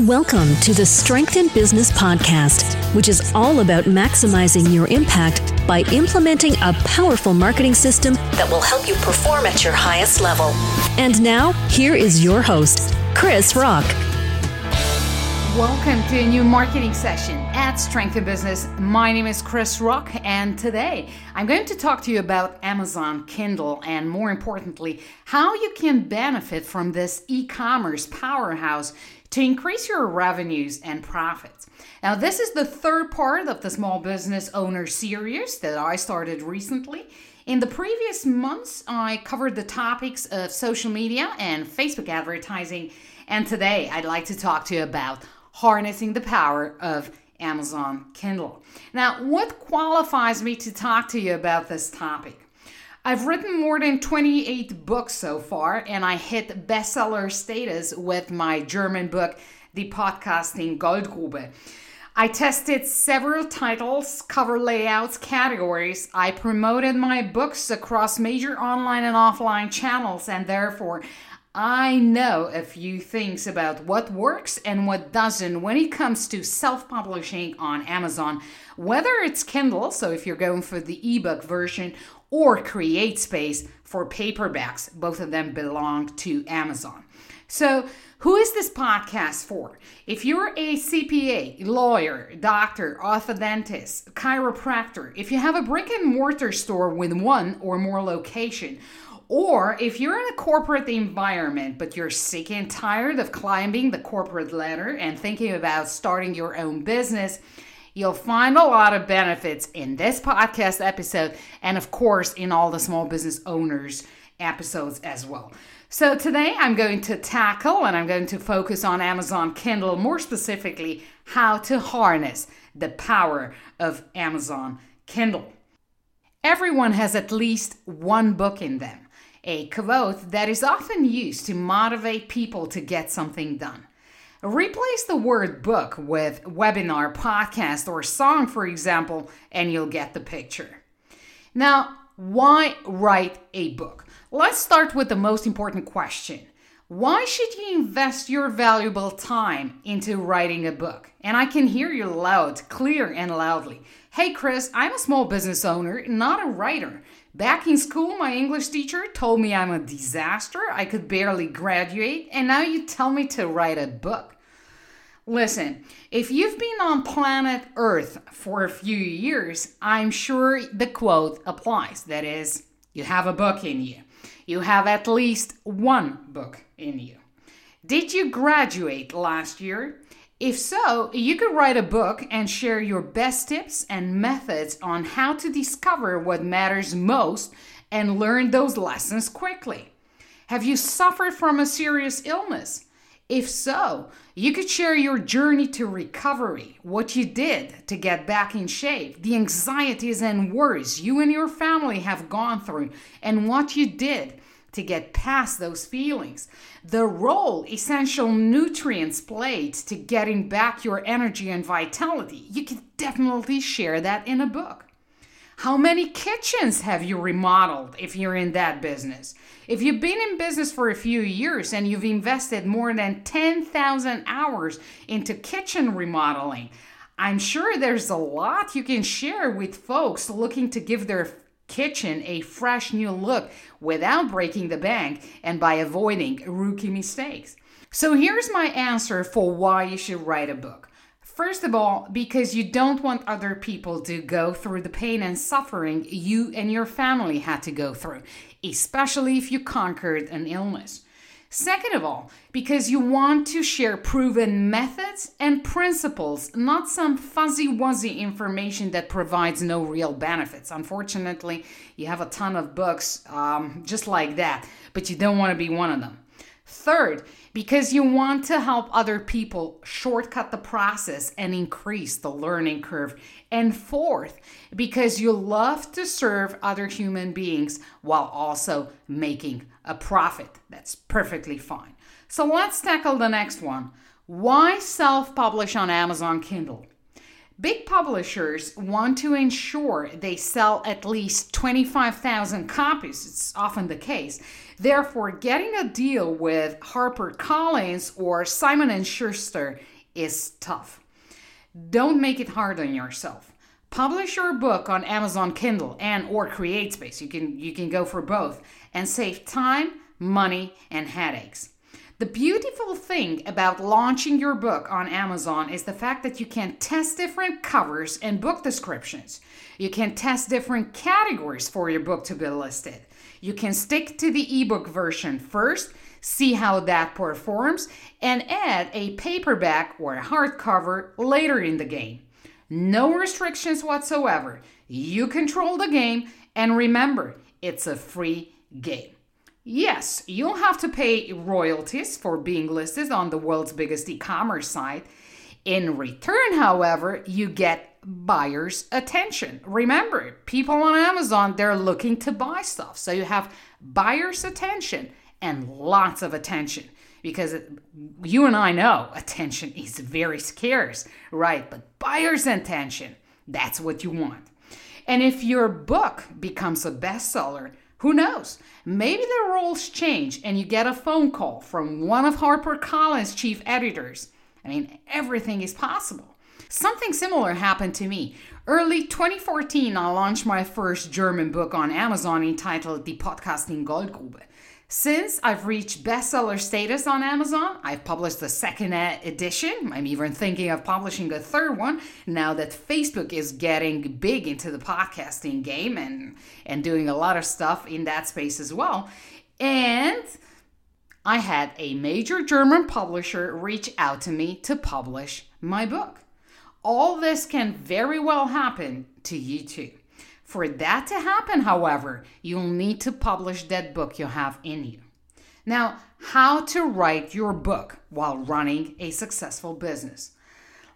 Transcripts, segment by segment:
Welcome to the Strength in Business podcast, which is all about maximizing your impact by implementing a powerful marketing system that will help you perform at your highest level. And now, here is your host, Krisz Rokk. Welcome to a new marketing session at Strength in Business. My name is Krisz Rokk, and today I'm going to talk to you about Amazon Kindle and, more importantly, how you can benefit from this e commerce powerhouse to increase your revenues and profits. Now, this is the third part of the Small Business Owner series that I started recently. In the previous months, I covered the topics of social media and Facebook advertising, and today I'd like to talk to you about harnessing the power of Amazon Kindle. Now, what qualifies me to talk to you about this topic? I've written more than 28 books so far, and I hit bestseller status with my German book, The Podcasting Goldgrube. I tested several titles, cover layouts, categories. I promoted my books across major online and offline channels, and therefore, I know a few things about what works and what doesn't when it comes to self publishing on Amazon, whether it's Kindle, so if you're going for the ebook version, or CreateSpace for paperbacks. Both of them belong to Amazon. So, who is this podcast for? If you're a CPA, lawyer, doctor, orthodontist, chiropractor, if you have a brick and mortar store with one or more location, or if you're in a corporate environment but you're sick and tired of climbing the corporate ladder and thinking about starting your own business, You'll find a lot of benefits in this podcast episode, and of course, in all the small business owners episodes as well. So, today I'm going to tackle and I'm going to focus on Amazon Kindle, more specifically, how to harness the power of Amazon Kindle. Everyone has at least one book in them, a quote that is often used to motivate people to get something done. Replace the word book with webinar, podcast, or song, for example, and you'll get the picture. Now, why write a book? Let's start with the most important question. Why should you invest your valuable time into writing a book? And I can hear you loud, clear, and loudly. Hey, Krisz, I'm a small business owner, not a writer. Back in school, my English teacher told me I'm a disaster, I could barely graduate, and now you tell me to write a book. Listen, if you've been on planet Earth for a few years, I'm sure the quote applies. That is, you have a book in you. You have at least one book in you. Did you graduate last year? If so, you could write a book and share your best tips and methods on how to discover what matters most and learn those lessons quickly. Have you suffered from a serious illness? If so, you could share your journey to recovery, what you did to get back in shape, the anxieties and worries you and your family have gone through, and what you did to get past those feelings, the role essential nutrients played to getting back your energy and vitality. You can definitely share that in a book. How many kitchens have you remodeled if you're in that business? If you've been in business for a few years and you've invested more than 10,000 hours into kitchen remodeling, I'm sure there's a lot you can share with folks looking to give their kitchen a fresh new look without breaking the bank and by avoiding rookie mistakes. So here's my answer for why you should write a book. First of all, because you don't want other people to go through the pain and suffering you and your family had to go through, especially if you conquered an illness. Second of all, because you want to share proven methods and principles, not some fuzzy wuzzy information that provides no real benefits. Unfortunately, you have a ton of books um, just like that, but you don't want to be one of them. Third, because you want to help other people shortcut the process and increase the learning curve. And fourth, because you love to serve other human beings while also making a profit. That's perfectly fine. So let's tackle the next one. Why self publish on Amazon Kindle? Big publishers want to ensure they sell at least 25,000 copies. It's often the case. Therefore, getting a deal with HarperCollins or Simon & Schuster is tough. Don't make it hard on yourself. Publish your book on Amazon Kindle and or CreateSpace. You can you can go for both and save time, money, and headaches. The beautiful thing about launching your book on Amazon is the fact that you can test different covers and book descriptions. You can test different categories for your book to be listed. You can stick to the ebook version first, see how that performs, and add a paperback or a hardcover later in the game. No restrictions whatsoever. You control the game, and remember, it's a free game. Yes, you'll have to pay royalties for being listed on the world's biggest e commerce site. In return, however, you get buyers' attention. Remember, people on Amazon, they're looking to buy stuff. So you have buyers' attention and lots of attention because you and I know attention is very scarce, right? But buyers' attention, that's what you want. And if your book becomes a bestseller, who knows? Maybe the rules change and you get a phone call from one of HarperCollins' chief editors. I mean, everything is possible. Something similar happened to me. Early 2014, I launched my first German book on Amazon entitled Die Podcasting Goldgrube. Since I've reached bestseller status on Amazon, I've published the second edition. I'm even thinking of publishing a third one now that Facebook is getting big into the podcasting game and, and doing a lot of stuff in that space as well. And I had a major German publisher reach out to me to publish my book. All this can very well happen to you too. For that to happen, however, you'll need to publish that book you have in you. Now, how to write your book while running a successful business.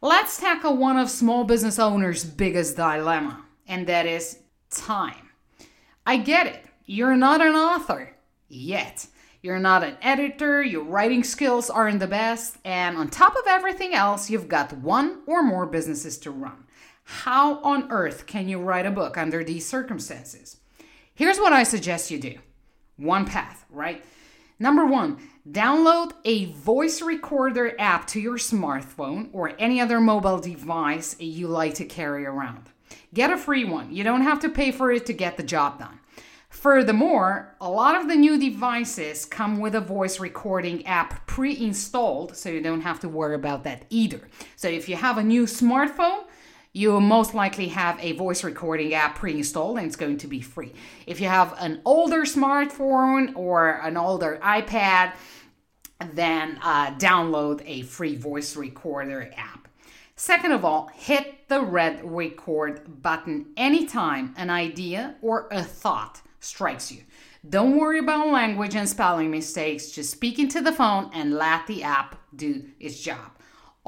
Let's tackle one of small business owners' biggest dilemma, and that is time. I get it. You're not an author yet. You're not an editor, your writing skills aren't the best, and on top of everything else, you've got one or more businesses to run. How on earth can you write a book under these circumstances? Here's what I suggest you do one path, right? Number one, download a voice recorder app to your smartphone or any other mobile device you like to carry around. Get a free one. You don't have to pay for it to get the job done. Furthermore, a lot of the new devices come with a voice recording app pre installed, so you don't have to worry about that either. So if you have a new smartphone, you most likely have a voice recording app pre-installed and it's going to be free. If you have an older smartphone or an older iPad, then uh, download a free voice recorder app. Second of all, hit the red record button anytime an idea or a thought strikes you. Don't worry about language and spelling mistakes, just speak into the phone and let the app do its job.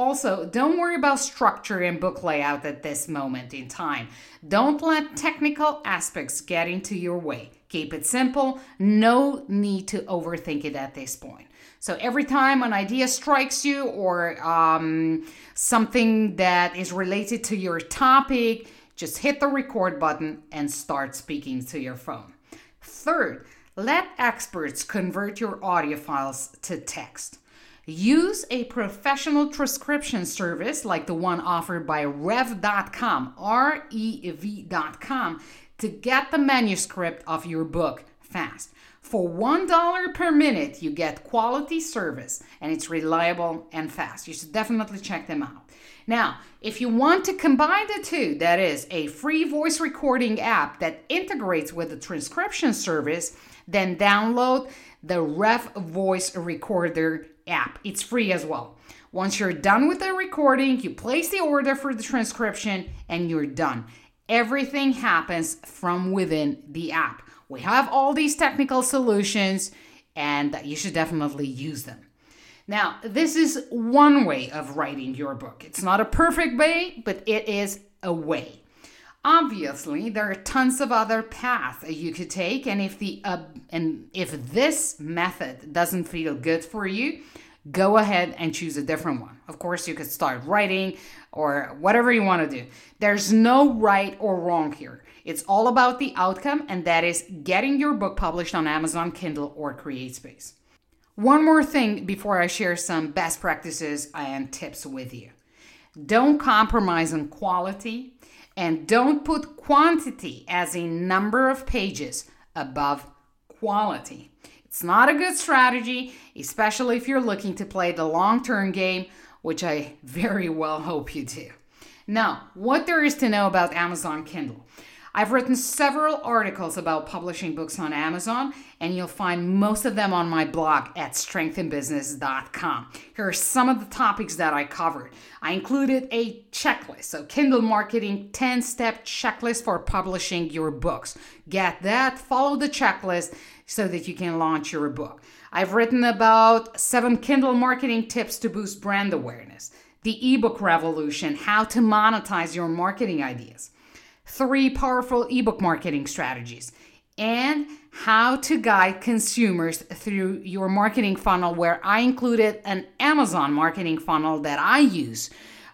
Also, don't worry about structure and book layout at this moment in time. Don't let technical aspects get into your way. Keep it simple, no need to overthink it at this point. So, every time an idea strikes you or um, something that is related to your topic, just hit the record button and start speaking to your phone. Third, let experts convert your audio files to text. Use a professional transcription service like the one offered by rev.com, R E V.com, to get the manuscript of your book fast. For $1 per minute, you get quality service and it's reliable and fast. You should definitely check them out. Now, if you want to combine the two, that is a free voice recording app that integrates with the transcription service, then download the Rev Voice Recorder app. It's free as well. Once you're done with the recording, you place the order for the transcription and you're done. Everything happens from within the app. We have all these technical solutions and you should definitely use them. Now, this is one way of writing your book. It's not a perfect way, but it is a way. Obviously, there are tons of other paths you could take, and if the uh, and if this method doesn't feel good for you, go ahead and choose a different one. Of course, you could start writing or whatever you want to do. There's no right or wrong here. It's all about the outcome, and that is getting your book published on Amazon Kindle or CreateSpace. One more thing before I share some best practices and tips with you. Don't compromise on quality and don't put quantity as a number of pages above quality. It's not a good strategy, especially if you're looking to play the long term game, which I very well hope you do. Now, what there is to know about Amazon Kindle. I've written several articles about publishing books on Amazon, and you'll find most of them on my blog at strengthinbusiness.com. Here are some of the topics that I covered. I included a checklist, so Kindle Marketing 10 step checklist for publishing your books. Get that, follow the checklist so that you can launch your book. I've written about seven Kindle marketing tips to boost brand awareness, the ebook revolution, how to monetize your marketing ideas three powerful ebook marketing strategies, and how to guide consumers through your marketing funnel, where I included an Amazon marketing funnel that I use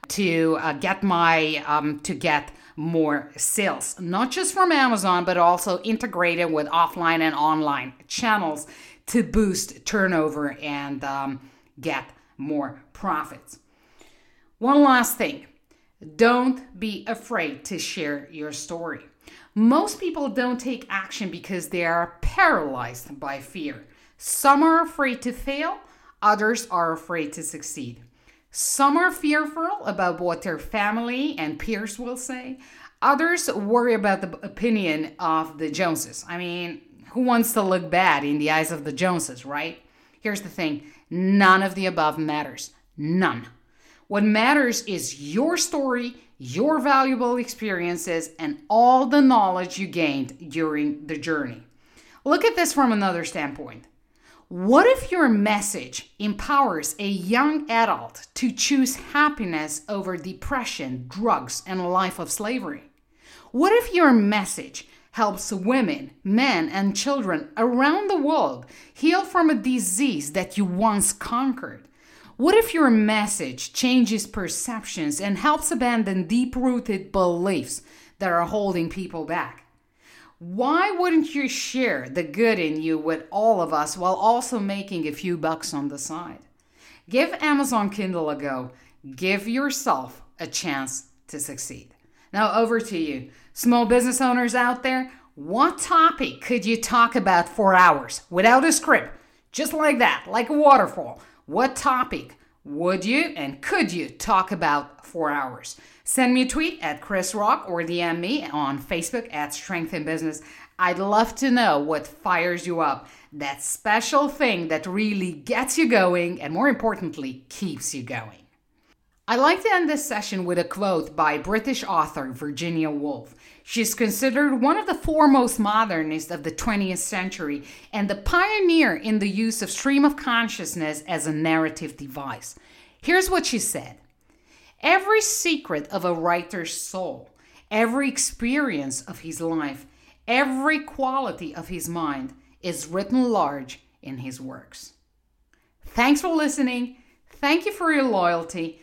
to uh, get my um, to get more sales, not just from Amazon, but also integrated with offline and online channels to boost turnover and um, get more profits. One last thing don't be afraid to share your story. Most people don't take action because they are paralyzed by fear. Some are afraid to fail, others are afraid to succeed. Some are fearful about what their family and peers will say. Others worry about the opinion of the Joneses. I mean, who wants to look bad in the eyes of the Joneses, right? Here's the thing none of the above matters. None. What matters is your story, your valuable experiences, and all the knowledge you gained during the journey. Look at this from another standpoint. What if your message empowers a young adult to choose happiness over depression, drugs, and a life of slavery? What if your message helps women, men, and children around the world heal from a disease that you once conquered? What if your message changes perceptions and helps abandon deep rooted beliefs that are holding people back? Why wouldn't you share the good in you with all of us while also making a few bucks on the side? Give Amazon Kindle a go. Give yourself a chance to succeed. Now, over to you. Small business owners out there, what topic could you talk about for hours without a script? Just like that, like a waterfall. What topic would you and could you talk about for hours? Send me a tweet at Krisz Rokk or DM me on Facebook at Strength in Business. I'd love to know what fires you up, that special thing that really gets you going and, more importantly, keeps you going. I like to end this session with a quote by British author Virginia Woolf. She's considered one of the foremost modernists of the 20th century and the pioneer in the use of stream of consciousness as a narrative device. Here's what she said Every secret of a writer's soul, every experience of his life, every quality of his mind is written large in his works. Thanks for listening. Thank you for your loyalty.